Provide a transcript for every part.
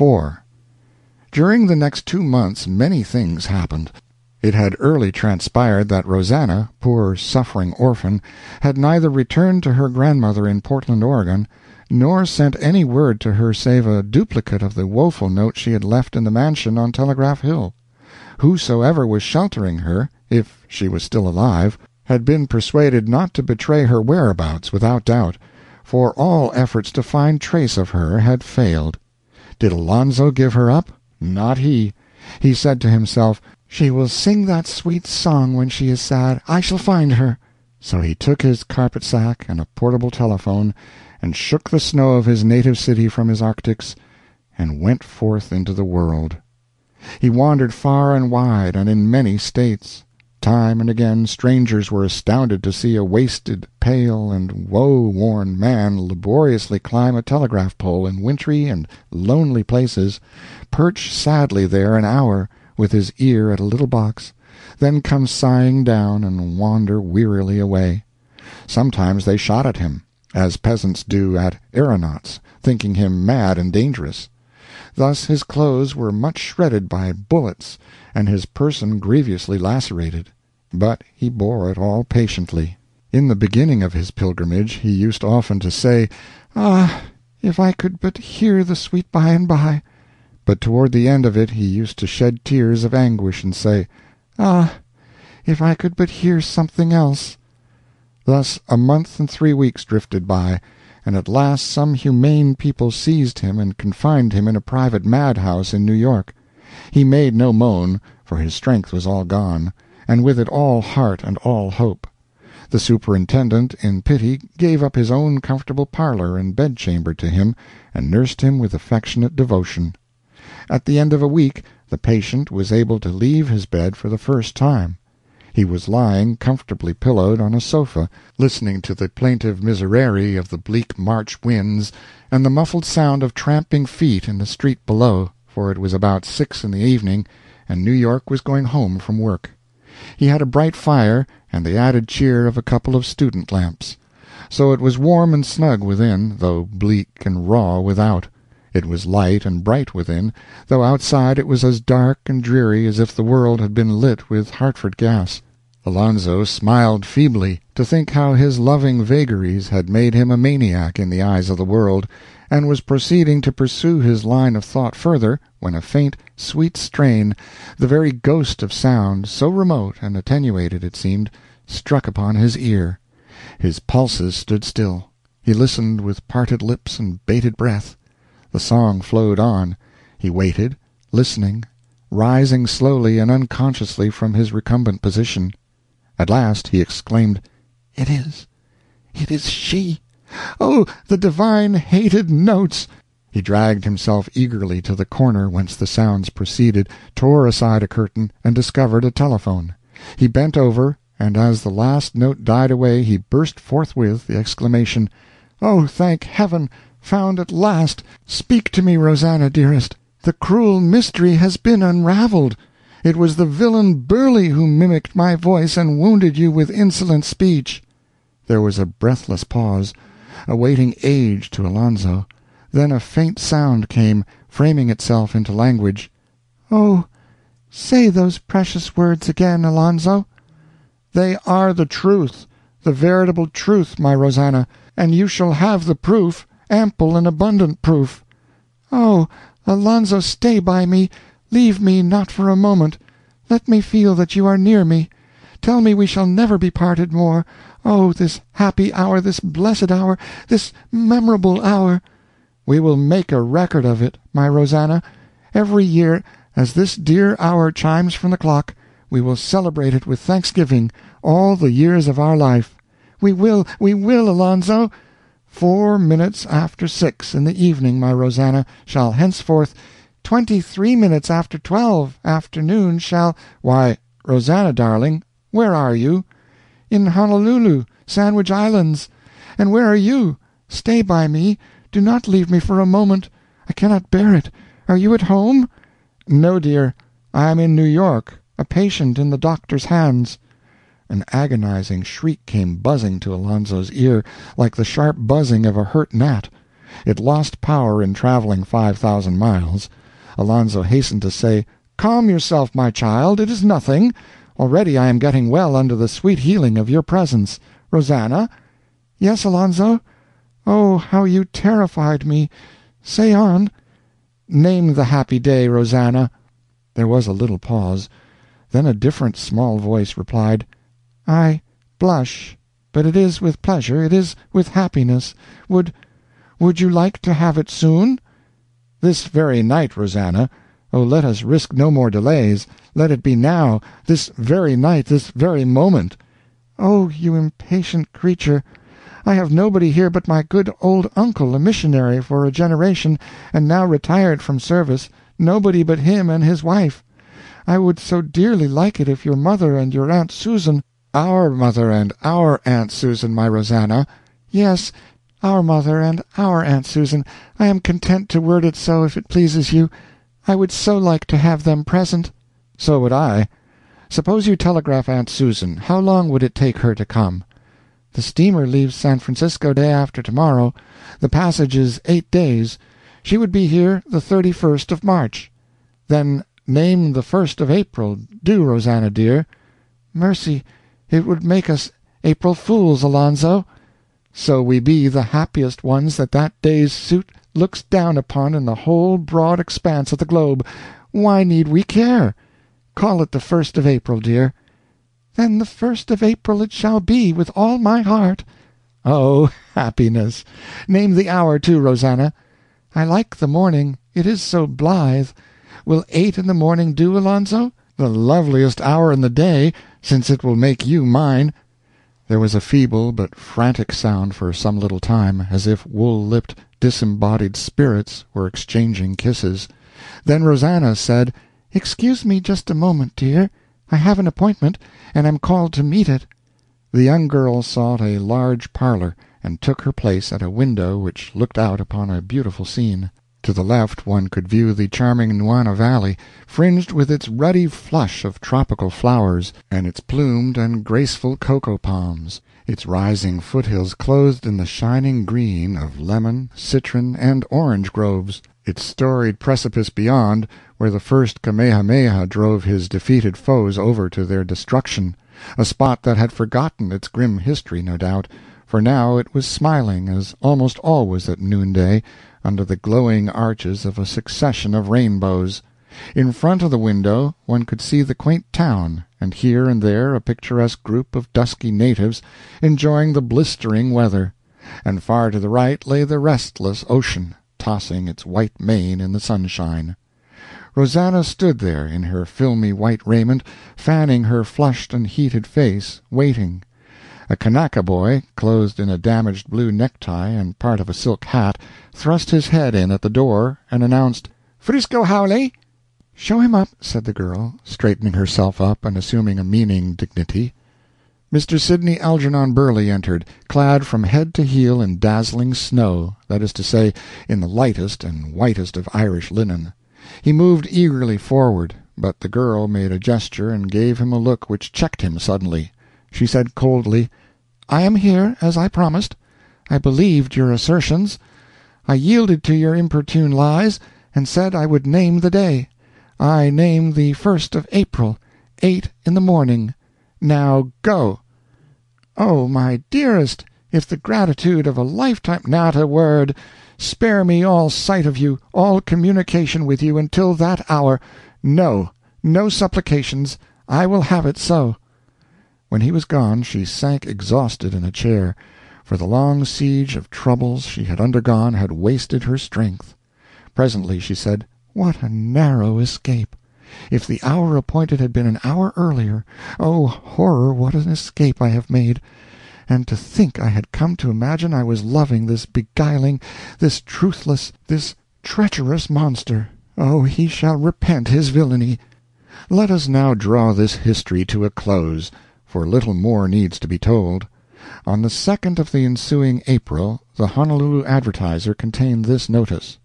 IV During the next two months many things happened. It had early transpired that Rosannah, poor suffering orphan, had neither returned to her grandmother in Portland, Oregon, nor sent any word to her save a duplicate of the woeful note she had left in the mansion on Telegraph Hill. Whosoever was sheltering her, if she was still alive, had been persuaded not to betray her whereabouts without doubt, for all efforts to find trace of her had failed. Did Alonzo give her up? Not he. He said to himself, "She will sing that sweet song when she is sad. I shall find her." So he took his carpet sack and a portable telephone, and shook the snow of his native city from his arctics, and went forth into the world. He wandered far and wide, and in many States. Time and again strangers were astounded to see a wasted, pale, and woe worn man laboriously climb a telegraph pole in wintry and lonely places, perch sadly there an hour, with his ear at a little box, then come sighing down and wander wearily away. Sometimes they shot at him, as peasants do at aeronauts, thinking him mad and dangerous. Thus his clothes were much shredded by bullets and his person grievously lacerated. But he bore it all patiently. In the beginning of his pilgrimage he used often to say, "Ah, if I could but hear the sweet by and by!" But toward the end of it he used to shed tears of anguish and say, "Ah, if I could but hear something else!" Thus a month and three weeks drifted by, and at last some humane people seized him and confined him in a private madhouse in New York. He made no moan, for his strength was all gone, and with it all heart and all hope. The superintendent, in pity, gave up his own comfortable parlor and bedchamber to him, and nursed him with affectionate devotion. At the end of a week the patient was able to leave his bed for the first time. He was lying, comfortably pillowed, on a sofa, listening to the plaintive miserere of the bleak March winds and the muffled sound of tramping feet in the street below, for it was about six in the evening, and New York was going home from work. He had a bright fire and the added cheer of a couple of student lamps. So it was warm and snug within, though bleak and raw without. It was light and bright within, though outside it was as dark and dreary as if the world had been lit with Hartford gas. Alonzo smiled feebly, to think how his loving vagaries had made him a maniac in the eyes of the world, and was proceeding to pursue his line of thought further, when a faint, sweet strain, the very ghost of sound, so remote and attenuated it seemed, struck upon his ear. His pulses stood still. He listened with parted lips and bated breath. The song flowed on. He waited, listening, rising slowly and unconsciously from his recumbent position. At last he exclaimed, "It is it is she! Oh, the divine hated notes!" He dragged himself eagerly to the corner whence the sounds proceeded, tore aside a curtain, and discovered a telephone. He bent over, and as the last note died away he burst forthwith the exclamation, "Oh, thank Heaven! Found at last! Speak to me, Rosannah, dearest! The cruel mystery has been unraveled. It was the villain Burley who mimicked my voice and wounded you with insolent speech." There was a breathless pause, a waiting age to Alonzo. Then a faint sound came, framing itself into language. "Oh, say those precious words again, Alonzo." "They are the truth, the veritable truth, my Rosannah, and you shall have the proof, ample and abundant proof." "Oh, Alonzo, stay by me leave me not for a moment let me feel that you are near me tell me we shall never be parted more oh, this happy hour, this blessed hour, this memorable hour! We will make a record of it, my Rosannah. Every year, as this dear hour chimes from the clock, we will celebrate it with thanksgiving all the years of our life. We will, we will, Alonzo! Four minutes after six in the evening, my Rosannah, shall henceforth twenty three minutes after twelve afternoon shall Why, Rosannah, darling, where are you? In Honolulu, Sandwich Islands. And where are you? Stay by me do not leave me for a moment I cannot bear it. Are you at home?" "No, dear. I am in New York, a patient in the doctor's hands." An agonizing shriek came buzzing to Alonzo's ear, like the sharp buzzing of a hurt gnat. It lost power in traveling five thousand miles. Alonzo hastened to say, "Calm yourself, my child, it is nothing. Already I am getting well under the sweet healing of your presence. Rosannah?" "Yes, Alonzo? Oh, how you terrified me! Say on." "Name the happy day, Rosannah." There was a little pause. Then a different small voice replied, "I blush, but it is with pleasure, it is with happiness. Would would you like to have it soon?" "This very night, Rosannah. Oh, let us risk no more delays. Let it be now this very night, this very moment." "Oh, you impatient creature! I have nobody here but my good old uncle, a missionary for a generation, and now retired from service nobody but him and his wife. I would so dearly like it if your mother and your Aunt Susan "Our mother and our Aunt Susan, my Rosannah." "Yes, our mother and our Aunt Susan I am content to word it so if it pleases you. I would so like to have them present." "So would I. Suppose you telegraph Aunt Susan, how long would it take her to come?" "The steamer leaves San Francisco day after tomorrow. The passage is eight days. She would be here the thirty first of March." "Then name the first of April do, Rosannah dear." "Mercy, it would make us April fools, Alonzo." "So we be the happiest ones that that day's suit looks down upon in the whole broad expanse of the globe. Why need we care?" "Call it the first of April, dear." "Then the first of April it shall be, with all my heart." "Oh, happiness! Name the hour, too, Rosannah." "I like the morning, it is so blithe. Will eight in the morning do, Alonzo?" "The loveliest hour in the day, since it will make you mine." There was a feeble but frantic sound for some little time, as if wool lipped, disembodied spirits were exchanging kisses. Then Rosannah said, "Excuse me just a moment, dear. I have an appointment, and am called to meet it." The young girl sought a large parlor, and took her place at a window which looked out upon a beautiful scene. To the left one could view the charming Nuuanu Valley, fringed with its ruddy flush of tropical flowers, and its plumed and graceful cocoa palms, its rising foothills clothed in the shining green of lemon, citron, and orange groves, its storied precipice beyond, where the first Kamehameha drove his defeated foes over to their destruction. A spot that had forgotten its grim history, no doubt, for now it was smiling, as almost always at noonday, under the glowing arches of a succession of rainbows. In front of the window one could see the quaint town, and here and there a picturesque group of dusky natives enjoying the blistering weather; and far to the right lay the restless ocean, tossing its white mane in the sunshine. Rosannah stood there, in her filmy white raiment, fanning her flushed and heated face, waiting. A Kanaka boy, clothed in a damaged blue necktie and part of a silk hat, thrust his head in at the door and announced, "Frisco haole." "Show him up," said the girl, straightening herself up and assuming a meaning dignity. Mr. Sidney Algernon Burley entered, clad from head to heel in dazzling snow that is to say, in the lightest and whitest of Irish linen. He moved eagerly forward, but the girl made a gesture and gave him a look which checked him suddenly. She said coldly, "I am here, as I promised. I believed your assertions. I yielded to your importune lies, and said I would name the day. I name the first of April, eight in the morning. Now go!" "Oh, my dearest, if the gratitude of a lifetime "Not a word. Spare me all sight of you, all communication with you, until that hour. No, no supplications I will have it so." When he was gone she sank exhausted in a chair, for the long siege of troubles she had undergone had wasted her strength. Presently she said, "What a narrow escape! If the hour appointed had been an hour earlier oh, horror, what an escape I have made! And to think I had come to imagine I was loving this beguiling, this truthless, this treacherous monster! Oh, he shall repent his villainy!" Let us now draw this history to a close, for little more needs to be told. On the second of the ensuing April the Honolulu Advertiser contained this notice: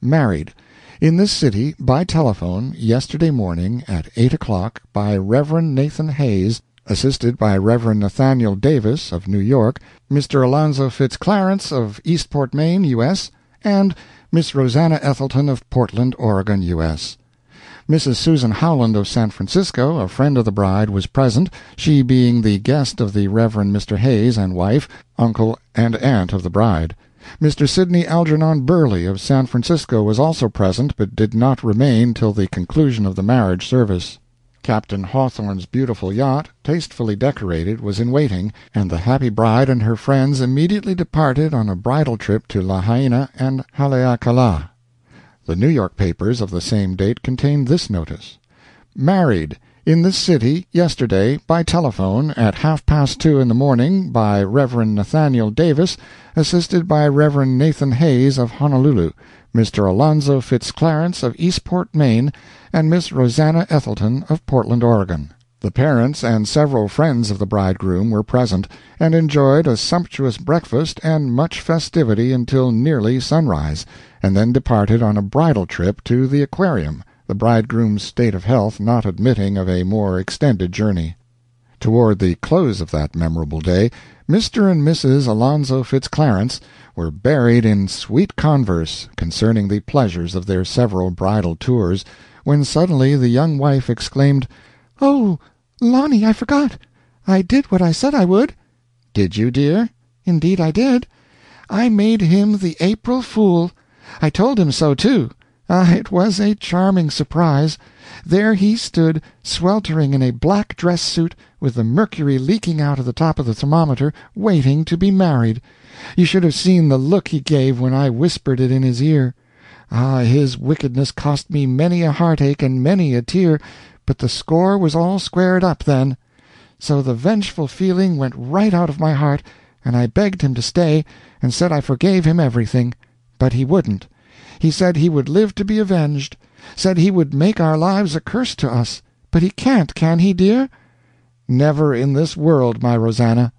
"MARRIED. In this city, by telephone, yesterday morning, at eight o'clock, by Rev. Nathan Hayes assisted by Rev. Nathaniel Davis, of New York, Mr. Alonzo Fitz Clarence, of Eastport, Maine, U.S., and Miss Rosannah Ethelton of Portland, Oregon, U.S. Mrs. Susan Howland of San Francisco, a friend of the bride, was present, she being the guest of the Rev. Mr. Hayes and wife, uncle and aunt of the bride. Mr. Sidney Algernon Burley of San Francisco was also present, but did not remain till the conclusion of the marriage service. Captain Hawthorne's beautiful yacht, tastefully decorated, was in waiting, and the happy bride and her friends immediately departed on a bridal trip to Lahaina and Haleakala. The New York papers of the same date contained this notice: "Married, in this city, yesterday, by telephone, at half past two in the morning, by Rev. Nathaniel Davis, assisted by Rev. Nathan Hayes of Honolulu, Mr. Alonzo Fitz Clarence of Eastport, Maine, and Miss Rosannah Ethelton of Portland, Oregon." The parents and several friends of the bridegroom were present, and enjoyed a sumptuous breakfast and much festivity until nearly sunrise, and then departed on a bridal trip to the aquarium, the bridegroom's state of health not admitting of a more extended journey. Toward the close of that memorable day, Mr. and Mrs. Alonzo Fitz Clarence were buried in sweet converse concerning the pleasures of their several bridal tours, when suddenly the young wife exclaimed, "Oh! Lonnie, I forgot. I did what I said I would." "Did you, dear?" "Indeed I did. I made him the April fool. I told him so, too. Ah, it was a charming surprise. There he stood, sweltering in a black dress suit, with the mercury leaking out of the top of the thermometer, waiting to be married. You should have seen the look he gave when I whispered it in his ear. Ah, his wickedness cost me many a heartache and many a tear but the score was all squared up then. So the vengeful feeling went right out of my heart, and I begged him to stay, and said I forgave him everything. But he wouldn't. He said he would live to be avenged said he would make our lives a curse to us. But he can't, can he, dear?" "Never in this world, my Rosannah."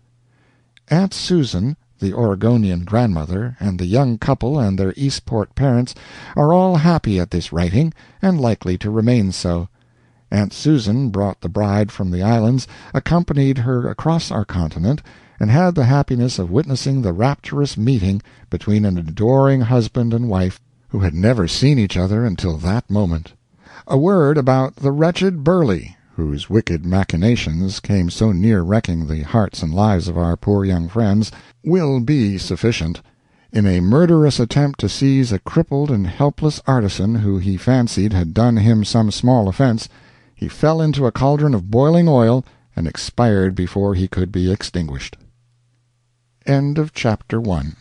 Aunt Susan, the Oregonian grandmother, and the young couple and their Eastport parents are all happy at this writing, and likely to remain so. Aunt Susan brought the bride from the islands, accompanied her across our continent, and had the happiness of witnessing the rapturous meeting between an adoring husband and wife who had never seen each other until that moment. A word about the wretched Burley, whose wicked machinations came so near wrecking the hearts and lives of our poor young friends, will be sufficient. In a murderous attempt to seize a crippled and helpless artisan who he fancied had done him some small offense he fell into a cauldron of boiling oil and expired before he could be extinguished. End of chapter 1